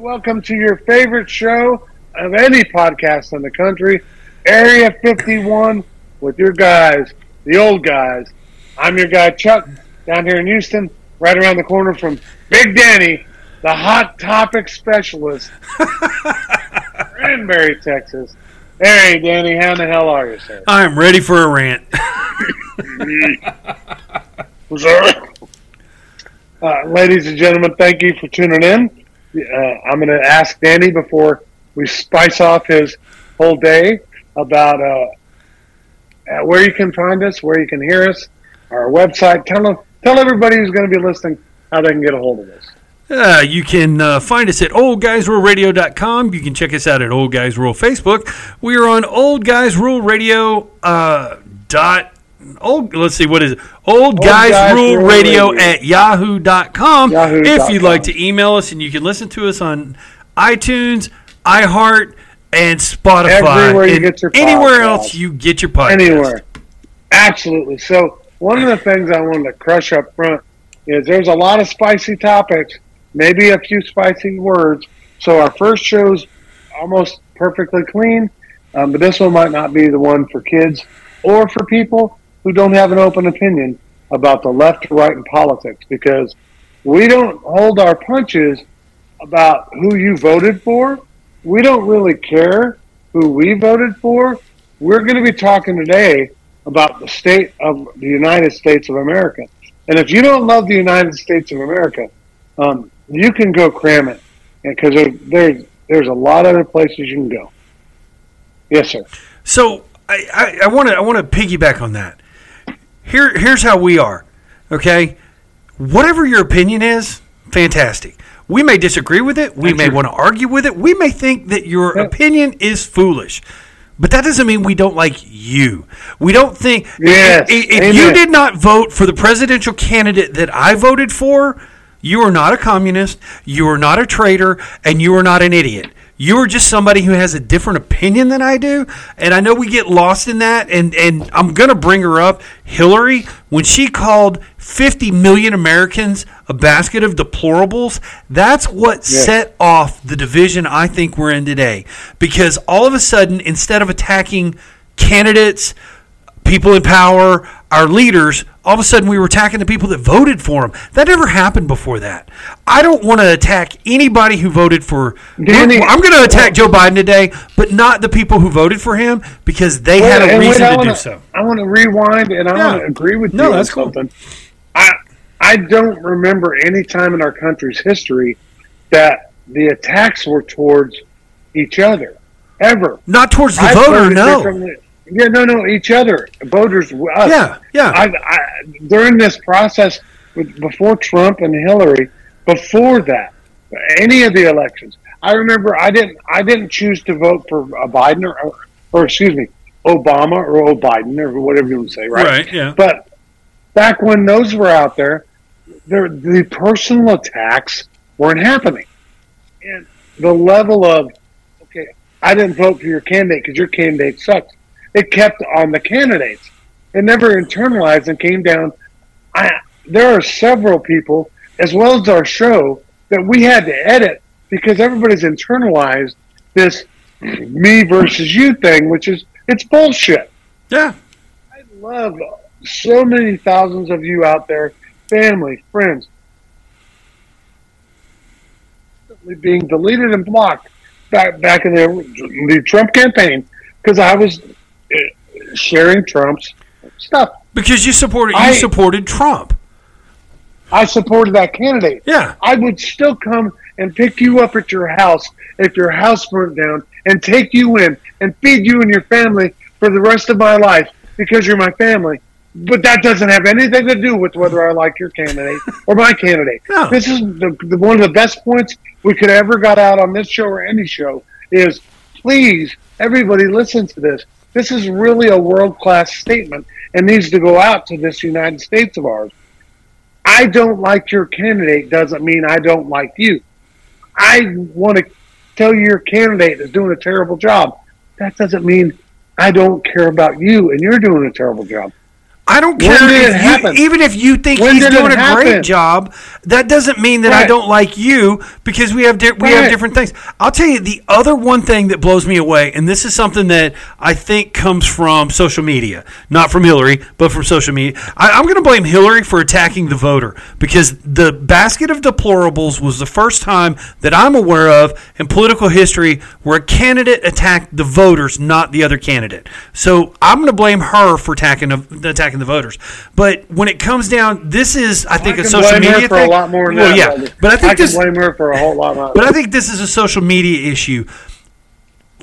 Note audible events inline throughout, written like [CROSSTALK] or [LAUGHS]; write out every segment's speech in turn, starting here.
welcome to your favorite show of any podcast in the country, Area 51, with your guys, the old guys. I'm your guy, Chuck, down here in Houston, right around the corner from Big Danny, the hot topic specialist, [LAUGHS] Granbury, Texas. Hey, Danny, how the hell are you, sir? I'm ready for a rant. [LAUGHS] Sir. Uh, ladies and gentlemen, thank you for tuning in. Uh, I'm going to ask Danny before we spice off his whole day about uh, uh, where you can find us, where you can hear us, our website. Tell them, tell everybody who's going to be listening how they can get a hold of us. Uh, you can uh, find us at oldguysruleradio.com. You can check us out at Old Guys Rule Facebook. We are on Old Guys Rule uh, dot old let's see what is it old, guys, Guys rule Rule radio, Radio. at yahoo.com Yahoo if you'd like to email us and you can listen to us on itunes iheart and spotify Everywhere you and get your anywhere podcast. else you get your podcast Anywhere. Absolutely. So one of the things I wanted to crush up front is there's a lot of spicy topics, maybe a few spicy words. So our first show's almost perfectly clean, um, but this one might not be the one for kids or for people who don't have an open opinion about the left right in politics because we don't hold our punches about who you voted for. We don't really care who we voted for. We're going to be talking today about the state of the United States of America. And if you don't love the United States of America, um, you can go cram it because there, there's there's a lot of other places you can go. Yes, sir. So I want to I want to piggyback on that. Here here's how we are. Okay, whatever your opinion is, fantastic. We may disagree with it. We may want to argue with it. We may think that your Yeah. opinion is foolish. But that doesn't mean we don't like you. We don't think Yes, if, if you did not vote for the presidential candidate that I voted for, you are not a communist, you are not a traitor, and you are not an idiot. You are just somebody who has a different opinion than I do, and I know we get lost in that. And and I'm gonna bring her up, Hillary, when she called 50 million Americans a basket of deplorables. That's what set off the division I think we're in today, because all of a sudden, instead of attacking candidates, people in power, our leaders, all of a sudden we were attacking the people that voted for him. That never happened before that. I don't want to attack anybody who voted for. Danny- I'm going to attack Joe Biden today, but not the people who voted for him because they had a reason I to wanna, do so. I want to rewind and I Yeah. want to agree with No, you on that's cool. something. I I don't remember any time in our country's history that the attacks were towards each other ever. Not towards the I voter, no. Yeah, no, no, each other, voters, us. Yeah, yeah. I, I, during this process, before Trump and Hillary, before that, any of the elections, I remember I didn't, I didn't choose to vote for a Biden or, or, or excuse me, Obama or Biden or whatever you want to say, right? Right, yeah. But back when those were out there, there the personal attacks weren't happening, and the level of okay, I didn't vote for your candidate because your candidate sucks. It kept on the candidates. It never internalized and came down. I, there are several people, as well as our show, that we had to edit because everybody's internalized this [CLEARS THROAT] me versus you thing, which is it's bullshit. Yeah. I love so many thousands of you out there, family, friends, being deleted and blocked back back in the, the Trump campaign because I was sharing Trump's stuff. Because you supported you I- supported Trump. I supported that candidate. Yeah. I would still come and pick you up at your house if your house burnt down and take you in and feed you and your family for the rest of my life because you're my family. But that doesn't have anything to do with whether I like your candidate or my candidate. No. This is the, the one of the best points we could ever got out on this show or any show is please everybody listen to this. This is really a world class statement and needs to go out to this United States of ours. I don't like your candidate doesn't mean I don't like you. I want to tell you your candidate is doing a terrible job. That doesn't mean I don't care about you and you're doing a terrible job. I don't care if you, even if you think When he's doing a great job. That doesn't mean that I don't like you because we have di- we have different things. I'll tell you the other one thing that blows me away, and this is something that I think comes from social media, not from Hillary, but from social media. I, I'm going to blame Hillary for attacking the voter because the basket of deplorables was the first time that I'm aware of in political history where a candidate attacked the voters, not the other candidate. So I'm going to blame her for attacking the, attacking the voters. But when it comes down, this is I think I a social media for thing. a lot more well, yeah, but I think can this. blame her for a whole lot more. But I think this is a social media issue.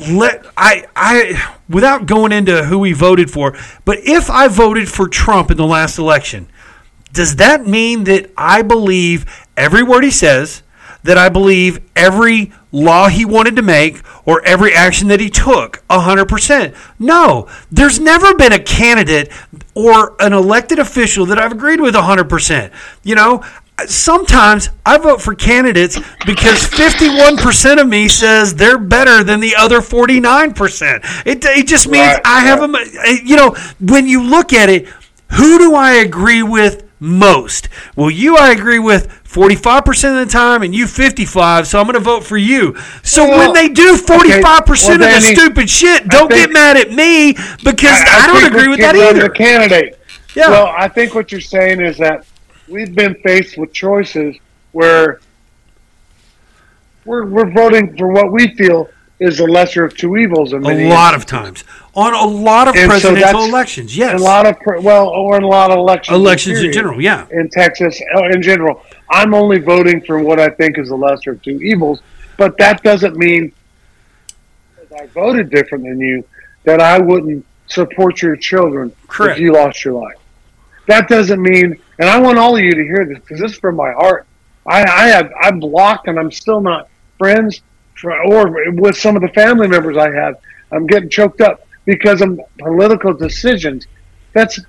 Let I I without going into who we voted for, but if I voted for Trump in the last election, does that mean that I believe every word he says? That I believe every law he wanted to make or every action that he took 100%. No, there's never been a candidate or an elected official that I've agreed with 100%. You know, sometimes I vote for candidates because 51% of me says they're better than the other 49%. It, it just means Right, I have right. them, you know, when you look at it, who do I agree with most? Well, you I agree with 45% of the time and you 55, so I'm going to vote for you. So Well, when they do 45% well, of the stupid shit, don't think- get mad at me because I, don't agree with that either. The candidate. Yeah. Well, I think what you're saying is that we've been faced with choices where we're, we're voting for what we feel is the lesser of two evils. In a lot of times on a lot of And presidential that's- elections. Yes. a lot of pre- well, or in a lot of elections. elections in period. general, yeah. in Texas uh, in general. I'm only voting for what I think is the lesser of two evils, but that doesn't mean that I voted different than you that I wouldn't support your children Correct. if you lost your life. That doesn't mean, and I want all of you to hear this because this is from my heart. I, I have I'm blocked and I'm still not friends or with some of the family members I have. I'm getting choked up because of political decisions. That's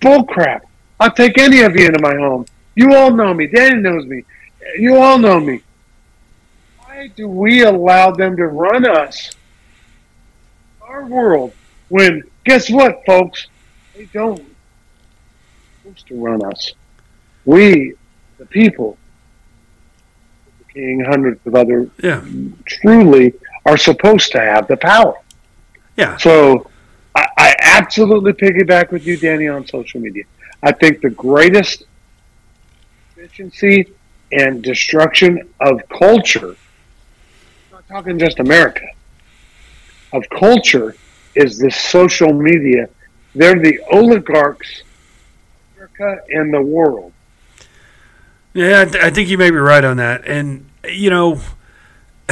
bull crap. I'll take any of you into my home. You all know me. Danny knows me. You all know me. Why do we allow them to run us, our world, when, guess what, folks? They don't supposed to run us. We, the people, king, hundreds of other, Yeah. truly are supposed to have the power. Yeah. So I, I absolutely piggyback with you, Danny, on social media. I think the greatest efficiency and destruction of culture, I'm not talking just America, of culture is the social media. They're the oligarchs America and the world. Yeah, I, th- I think you may be right on that. And, you know, [SIGHS]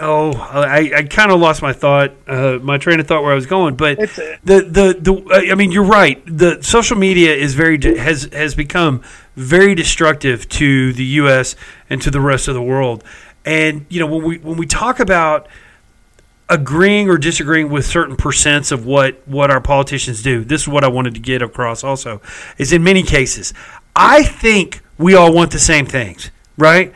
oh, I, I kind of lost my thought, uh, my train of thought where I was going. But the, the, the, I mean, you're right. The social media is very, has, has become very destructive to the U.S. and to the rest of the world. And, you know, when we, when we talk about, agreeing or disagreeing with certain percents of what what our politicians do. This is what I wanted to get across also is in many cases I think we all want the same things, right?